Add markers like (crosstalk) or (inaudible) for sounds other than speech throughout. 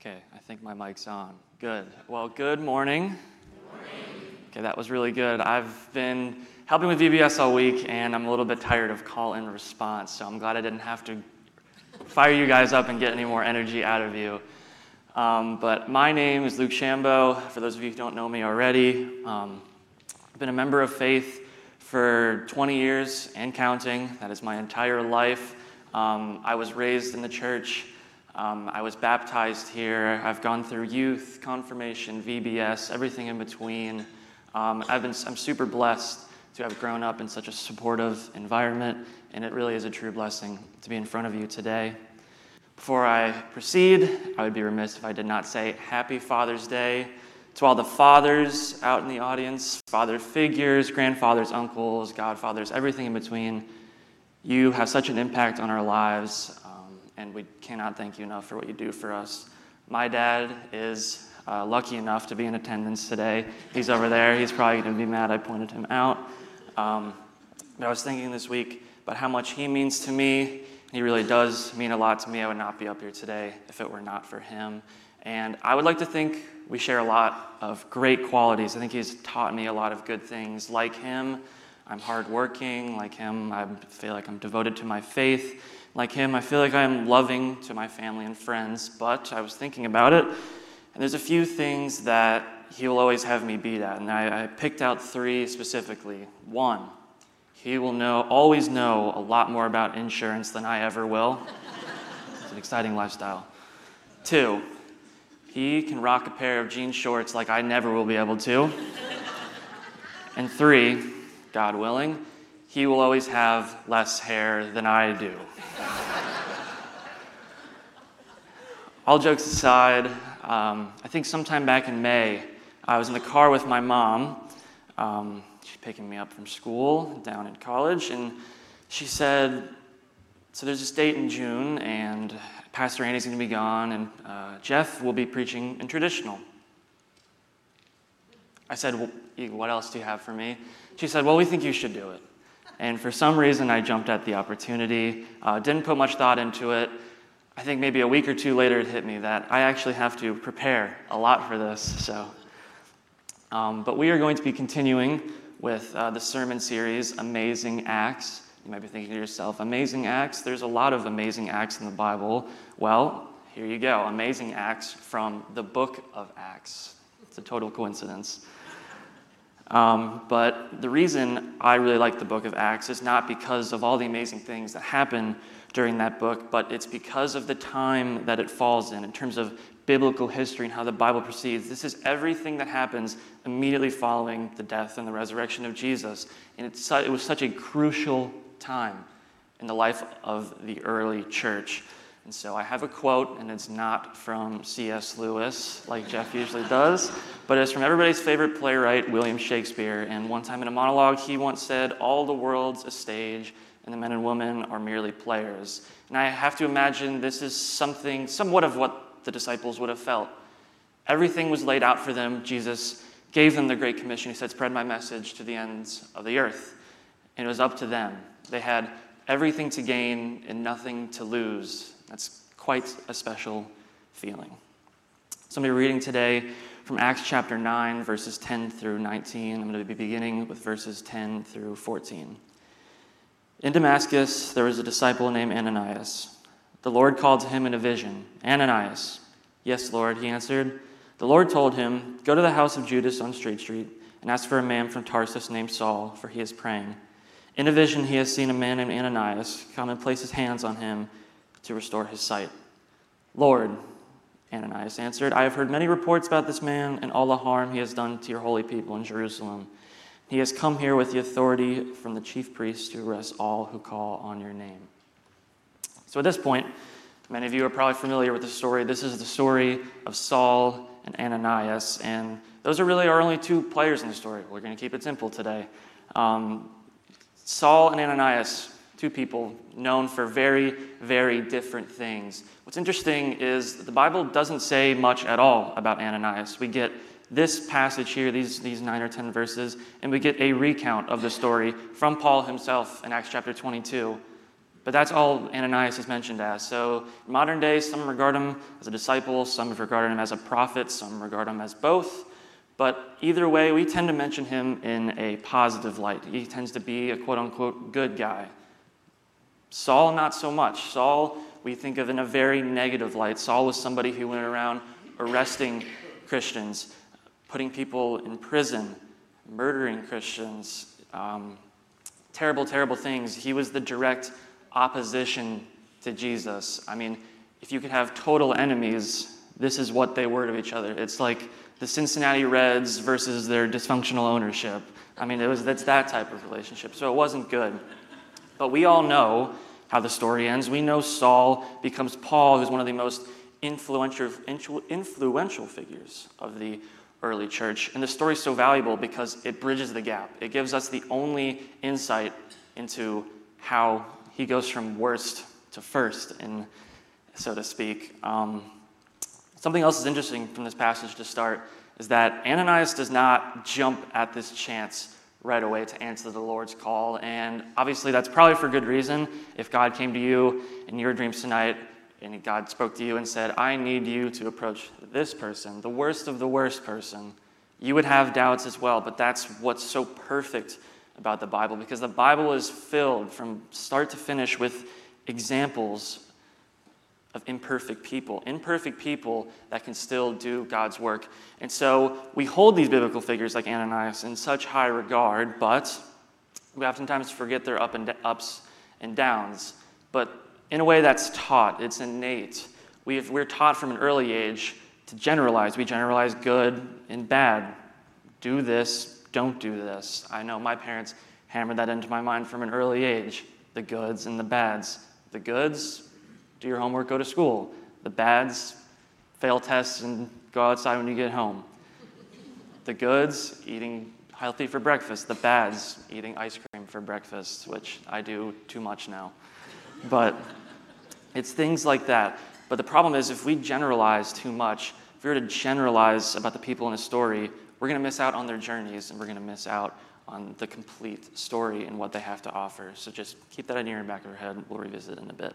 Okay, I think my mic's on. Good. Well, good morning. Okay, that was really good. I've been helping with VBS all week, and I'm a little bit tired of call and response, so I'm glad I didn't have to fire you guys up and get any more energy out of you. Um, but my name is Luke Schambow. For those of you who don't know me already, um, I've been a member of faith for 20 years and counting. That is my entire life. Um, I was raised in the church. Um, I was baptized here. I've gone through youth, confirmation, VBS, everything in between. Um, I've been, I'm super blessed to have grown up in such a supportive environment, and it really is a true blessing to be in front of you today. Before I proceed, I would be remiss if I did not say Happy Father's Day to all the fathers out in the audience, father figures, grandfathers, uncles, godfathers, everything in between. You have such an impact on our lives and we cannot thank you enough for what you do for us. My dad is uh, lucky enough to be in attendance today. He's over there. He's probably going to be mad I pointed him out. Um, but I was thinking this week about how much he means to me. He really does mean a lot to me. I would not be up here today if it were not for him. And I would like to think we share a lot of great qualities. I think he's taught me a lot of good things. Like him, I'm hardworking. Like him, I feel like I'm devoted to my faith like him, I feel like I'm loving to my family and friends, but I was thinking about it, and there's a few things that he will always have me beat at, and I, I picked out three specifically. One, he will know, always know a lot more about insurance than I ever will. (laughs) it's an exciting lifestyle. Two, he can rock a pair of jean shorts like I never will be able to. and three, God willing, he will always have less hair than I do. All jokes aside, um, I think sometime back in May, I was in the car with my mom. Um, she's picking me up from school down in college, and she said, So there's this date in June, and Pastor Andy's going to be gone, and uh, Jeff will be preaching in traditional. I said, well, What else do you have for me? She said, Well, we think you should do it. And for some reason, I jumped at the opportunity, uh, didn't put much thought into it. I think maybe a week or two later, it hit me that I actually have to prepare a lot for this. So, um, but we are going to be continuing with uh, the sermon series, Amazing Acts. You might be thinking to yourself, Amazing Acts? There's a lot of amazing acts in the Bible. Well, here you go Amazing Acts from the book of Acts. It's a total coincidence. Um, but the reason I really like the book of Acts is not because of all the amazing things that happen during that book, but it's because of the time that it falls in, in terms of biblical history and how the Bible proceeds. This is everything that happens immediately following the death and the resurrection of Jesus. And it was such a crucial time in the life of the early church. And so I have a quote, and it's not from C.S. Lewis, like Jeff usually does, but it's from everybody's favorite playwright, William Shakespeare. And one time in a monologue, he once said, All the world's a stage, and the men and women are merely players. And I have to imagine this is something, somewhat of what the disciples would have felt. Everything was laid out for them. Jesus gave them the Great Commission. He said, Spread my message to the ends of the earth. And it was up to them. They had everything to gain and nothing to lose. That's quite a special feeling. So I'm going to be reading today from Acts chapter 9, verses 10 through 19. I'm going to be beginning with verses 10 through 14. In Damascus, there was a disciple named Ananias. The Lord called to him in a vision Ananias. Yes, Lord, he answered. The Lord told him, Go to the house of Judas on Straight Street and ask for a man from Tarsus named Saul, for he is praying. In a vision, he has seen a man named Ananias come and place his hands on him to restore his sight. Lord, Ananias answered, I have heard many reports about this man and all the harm he has done to your holy people in Jerusalem. He has come here with the authority from the chief priests to arrest all who call on your name. So at this point, many of you are probably familiar with the story. This is the story of Saul and Ananias, and those are really our only two players in the story. We're going to keep it simple today. Um, Saul and Ananias two people known for very, very different things. What's interesting is the Bible doesn't say much at all about Ananias. We get this passage here, these, these nine or ten verses, and we get a recount of the story from Paul himself in Acts chapter 22. But that's all Ananias is mentioned as. So, in modern days, some regard him as a disciple, some regard him as a prophet, some regard him as both. But either way, we tend to mention him in a positive light. He tends to be a quote unquote good guy. Saul, not so much. Saul, we think of in a very negative light. Saul was somebody who went around arresting Christians, putting people in prison, murdering Christians, um, terrible, terrible things. He was the direct opposition to Jesus. I mean, if you could have total enemies, this is what they were to each other. It's like the Cincinnati Reds versus their dysfunctional ownership. I mean, it was that's that type of relationship. So it wasn't good. But we all know how the story ends. We know Saul becomes Paul, who's one of the most influential, influential figures of the early church. And the story is so valuable because it bridges the gap. It gives us the only insight into how he goes from worst to first, so to speak. Um, something else is interesting from this passage to start is that Ananias does not jump at this chance right away to answer the Lord's call. And obviously, that's probably for good reason. If God came to you in your dreams tonight and God spoke to you and said, I need you to approach this person, the worst of the worst person, you would have doubts as well. But that's what's so perfect about the Bible because the Bible is filled from start to finish with examples of imperfect people, imperfect people that can still do God's work. And so we hold these biblical figures like Ananias in such high regard, but we oftentimes forget their up and ups and downs. But in a way that's taught, it's innate. we we're taught from an early age to generalize. We generalize good and bad. Do this, don't do this. I know my parents hammered that into my mind from an early age the goods and the bads. The goods, do your homework, go to school. The bads, fail tests and go outside when you get home. The goods, eating healthy for breakfast. The bads, eating ice cream for breakfast, which I do too much now. But it's things like that. But the problem is, if we generalize too much, if we were to generalize about the people in a story, we're going to miss out on their journeys and we're going to miss out on the complete story and what they have to offer. So just keep that in your back of your head. We'll revisit in a bit.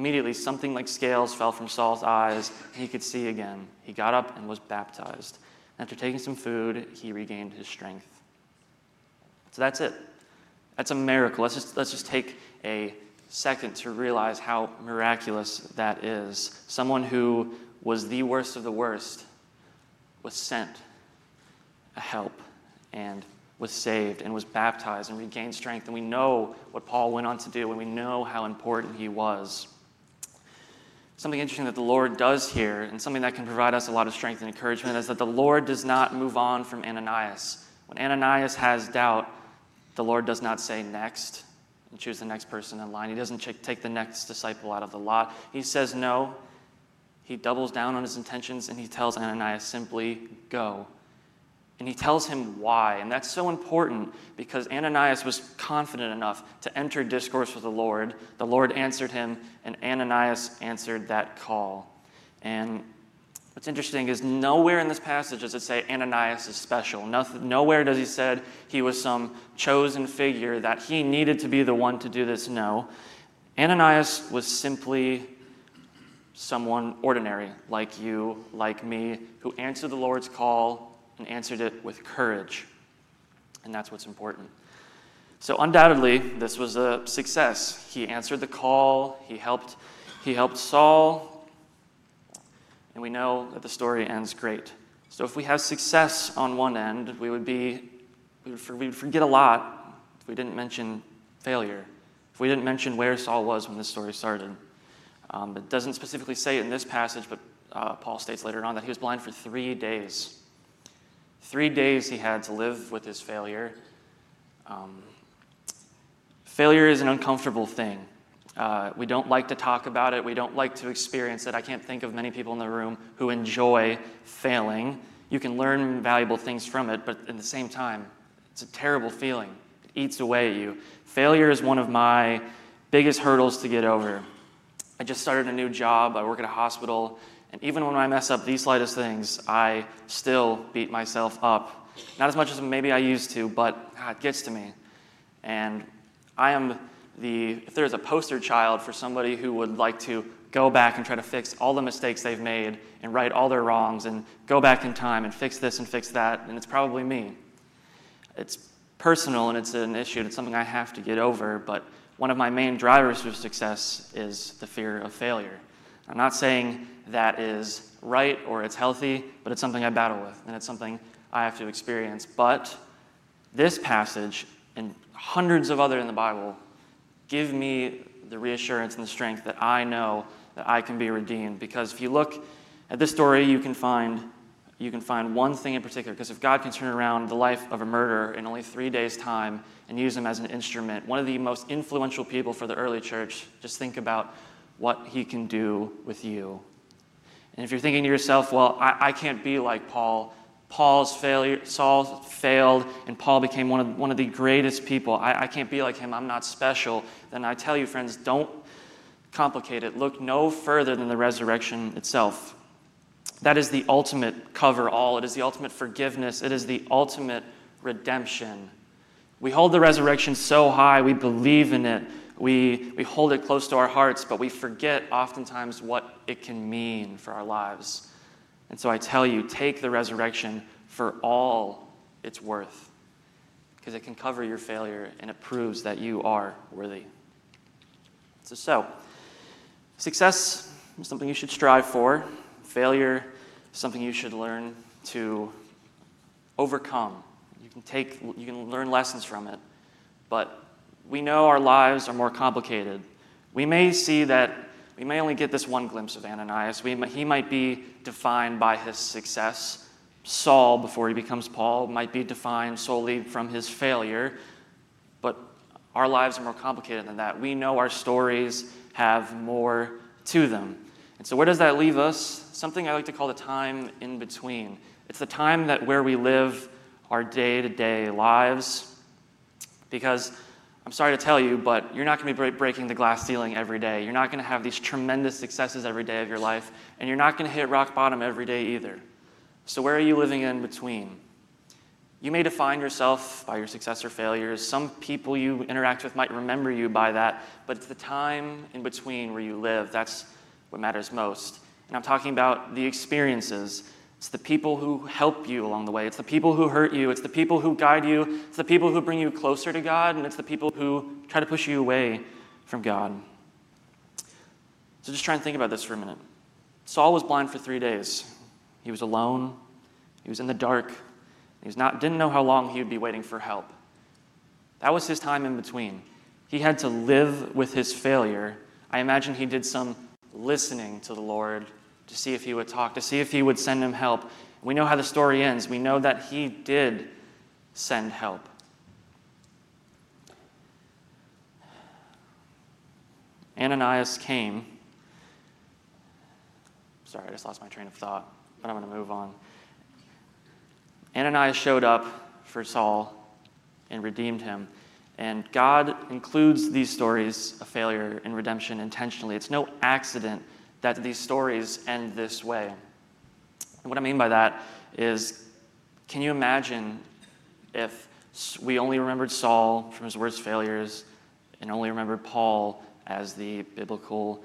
Immediately, something like scales fell from Saul's eyes, and he could see again. He got up and was baptized. After taking some food, he regained his strength. So that's it. That's a miracle. Let's just, let's just take a second to realize how miraculous that is. Someone who was the worst of the worst was sent a help and was saved and was baptized and regained strength. And we know what Paul went on to do, and we know how important he was something interesting that the Lord does here, and something that can provide us a lot of strength and encouragement, is that the Lord does not move on from Ananias. When Ananias has doubt, the Lord does not say next and choose the next person in line. He doesn't take the next disciple out of the lot. He says no. He doubles down on his intentions and he tells Ananias simply, go. And he tells him why. And that's so important because Ananias was confident enough to enter discourse with the Lord. The Lord answered him, and Ananias answered that call. And what's interesting is nowhere in this passage does it say Ananias is special. Nowhere does he said he was some chosen figure, that he needed to be the one to do this. No. Ananias was simply someone ordinary, like you, like me, who answered the Lord's call and answered it with courage. And that's what's important. So undoubtedly, this was a success. He answered the call, he helped, he helped Saul, and we know that the story ends great. So if we have success on one end, we would be we would forget a lot if we didn't mention failure. If we didn't mention where Saul was when this story started. Um, it doesn't specifically say it in this passage, but uh, Paul states later on that he was blind for three days. Three days he had to live with his failure. Um, failure is an uncomfortable thing. Uh, we don't like to talk about it. We don't like to experience it. I can't think of many people in the room who enjoy failing. You can learn valuable things from it, but at the same time, it's a terrible feeling. It eats away at you. Failure is one of my biggest hurdles to get over. I just started a new job. I work at a hospital. And even when I mess up these slightest things, I still beat myself up. Not as much as maybe I used to, but God, it gets to me. And I am the, if there's a poster child for somebody who would like to go back and try to fix all the mistakes they've made and right all their wrongs and go back in time and fix this and fix that, and it's probably me. It's personal and it's an issue, and it's something I have to get over, but one of my main drivers for success is the fear of failure. I'm not saying that is right or it's healthy, but it's something I battle with, and it's something I have to experience. But this passage and hundreds of other in the Bible give me the reassurance and the strength that I know that I can be redeemed. Because if you look at this story, you can find you can find one thing in particular. Because if God can turn around the life of a murderer in only three days' time and use him as an instrument, one of the most influential people for the early church, just think about what he can do with you. And if you're thinking to yourself, well, I, I can't be like Paul, Paul's failure, Saul failed, and Paul became one of, one of the greatest people. I, I can't be like him. I'm not special. Then I tell you, friends, don't complicate it. Look no further than the resurrection itself. That is the ultimate cover all. It is the ultimate forgiveness. It is the ultimate redemption. We hold the resurrection so high, we believe in it, we, we hold it close to our hearts, but we forget oftentimes what it can mean for our lives. And so I tell you, take the resurrection for all it's worth, because it can cover your failure and it proves that you are worthy. So, so success is something you should strive for, failure is something you should learn to overcome. You can take, you can learn lessons from it, but we know our lives are more complicated. We may see that we may only get this one glimpse of Ananias. We, he might be defined by his success. Saul, before he becomes Paul, might be defined solely from his failure. But our lives are more complicated than that. We know our stories have more to them. And so, where does that leave us? Something I like to call the time in between. It's the time that where we live our day to day lives. Because I'm sorry to tell you, but you're not going to be breaking the glass ceiling every day. You're not going to have these tremendous successes every day of your life, and you're not going to hit rock bottom every day either. So, where are you living in between? You may define yourself by your success or failures. Some people you interact with might remember you by that, but it's the time in between where you live that's what matters most. And I'm talking about the experiences it's the people who help you along the way. It's the people who hurt you. It's the people who guide you. It's the people who bring you closer to God. And it's the people who try to push you away from God. So just try and think about this for a minute. Saul was blind for three days. He was alone. He was in the dark. He was not, didn't know how long he would be waiting for help. That was his time in between. He had to live with his failure. I imagine he did some listening to the Lord to see if he would talk, to see if he would send him help. We know how the story ends. We know that he did send help. Ananias came. Sorry, I just lost my train of thought, but I'm going to move on. Ananias showed up for Saul and redeemed him. And God includes these stories of failure and redemption intentionally. It's no accident that these stories end this way. What I mean by that is can you imagine if we only remembered Saul from his worst failures and only remembered Paul as the biblical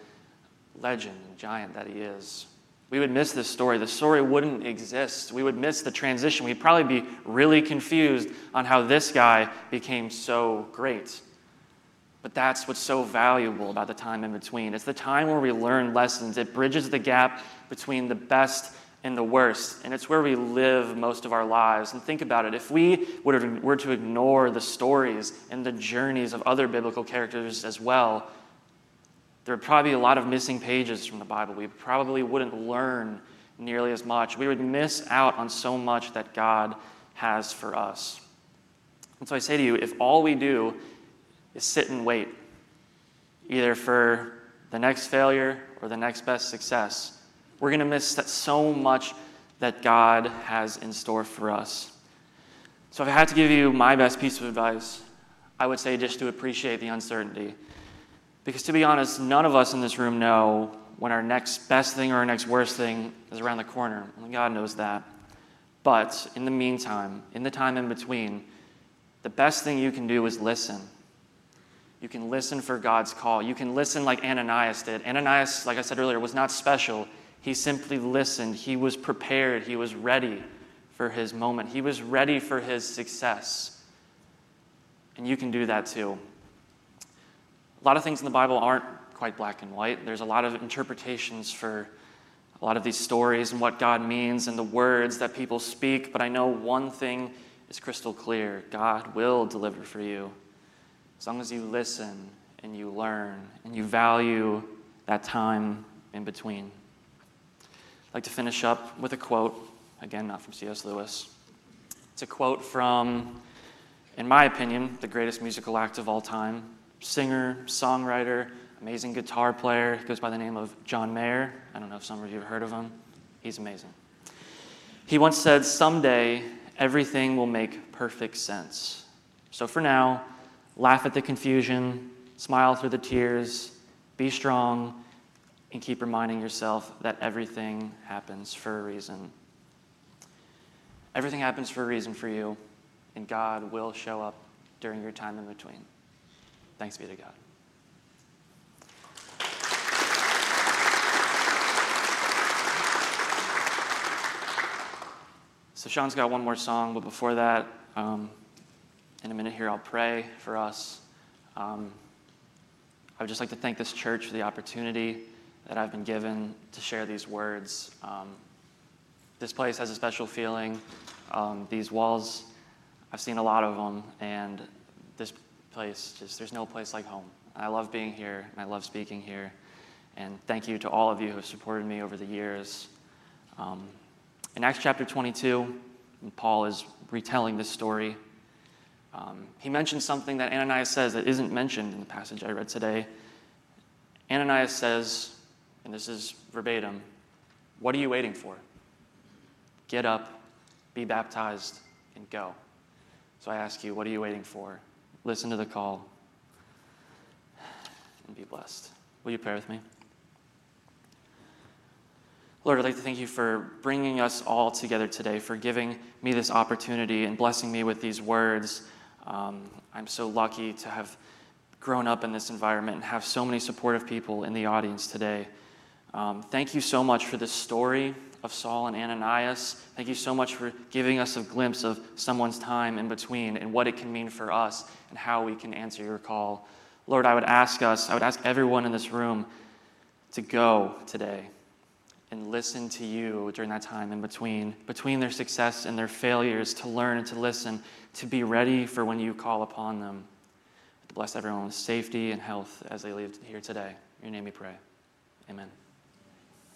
legend and giant that he is? We would miss this story. The story wouldn't exist. We would miss the transition. We'd probably be really confused on how this guy became so great. But that's what's so valuable about the time in between. It's the time where we learn lessons. It bridges the gap between the best and the worst. And it's where we live most of our lives. And think about it if we were to ignore the stories and the journeys of other biblical characters as well, there would probably be a lot of missing pages from the Bible. We probably wouldn't learn nearly as much. We would miss out on so much that God has for us. And so I say to you if all we do is sit and wait. either for the next failure or the next best success. We're going to miss so much that God has in store for us. So, if I had to give you my best piece of advice, I would say just to appreciate the uncertainty. Because to be honest, none of us in this room know when our next best thing or our next worst thing is around the corner. Only God knows that. But in the meantime, in the time in between, the best thing you can do is listen. You can listen for God's call. You can listen like Ananias did. Ananias, like I said earlier, was not special. He simply listened. He was prepared. He was ready for his moment. He was ready for his success. And you can do that too. A lot of things in the Bible aren't quite black and white. There's a lot of interpretations for a lot of these stories and what God means and the words that people speak, but I know one thing is crystal clear God will deliver for you as long as you listen and you learn and you value that time in between. I'd like to finish up with a quote, again, not from C.S. Lewis. It's a quote from, in my opinion, the greatest musical act of all time singer, songwriter, amazing guitar player. He goes by the name of John Mayer. I don't know if some of you have heard of him. He's amazing. He once said, Someday everything will make perfect sense. So for now, laugh at the confusion, smile through the tears, be strong, and keep reminding yourself that everything happens for a reason. Everything happens for a reason for you, and God will show up during your time in between. Thanks be to God. So Sean's got one more song, but before that, um, in a minute here, I'll pray for us. Um, I would just like to thank this church for the opportunity that I've been given to share these words. Um, this place has a special feeling. Um, these walls, I've seen a lot of them, and this place, just there's no place like home. I love being here, and I love speaking here. And thank you to all of you who have supported me over the years. Um, in Acts chapter 22, Paul is retelling this story. Um, he mentions something that Ananias says that isn't mentioned in the passage I read today. Ananias says, and this is verbatim, What are you waiting for? Get up, be baptized, and go. So I ask you, what are you waiting for? Listen to the call and be blessed. Will you pray with me? Lord, I'd like to thank you for bringing us all together today, for giving me this opportunity and blessing me with these words. Um, I'm so lucky to have grown up in this environment and have so many supportive people in the audience today. Um, thank you so much for this story of Saul and Ananias. Thank you so much for giving us a glimpse of someone's time in between and what it can mean for us and how we can answer your call. Lord, I would ask us, I would ask everyone in this room to go today and listen to you during that time in between, between their success and their failures, to learn and to listen, to be ready for when you call upon them. To bless everyone with safety and health as they leave here today. In your name we pray. Amen.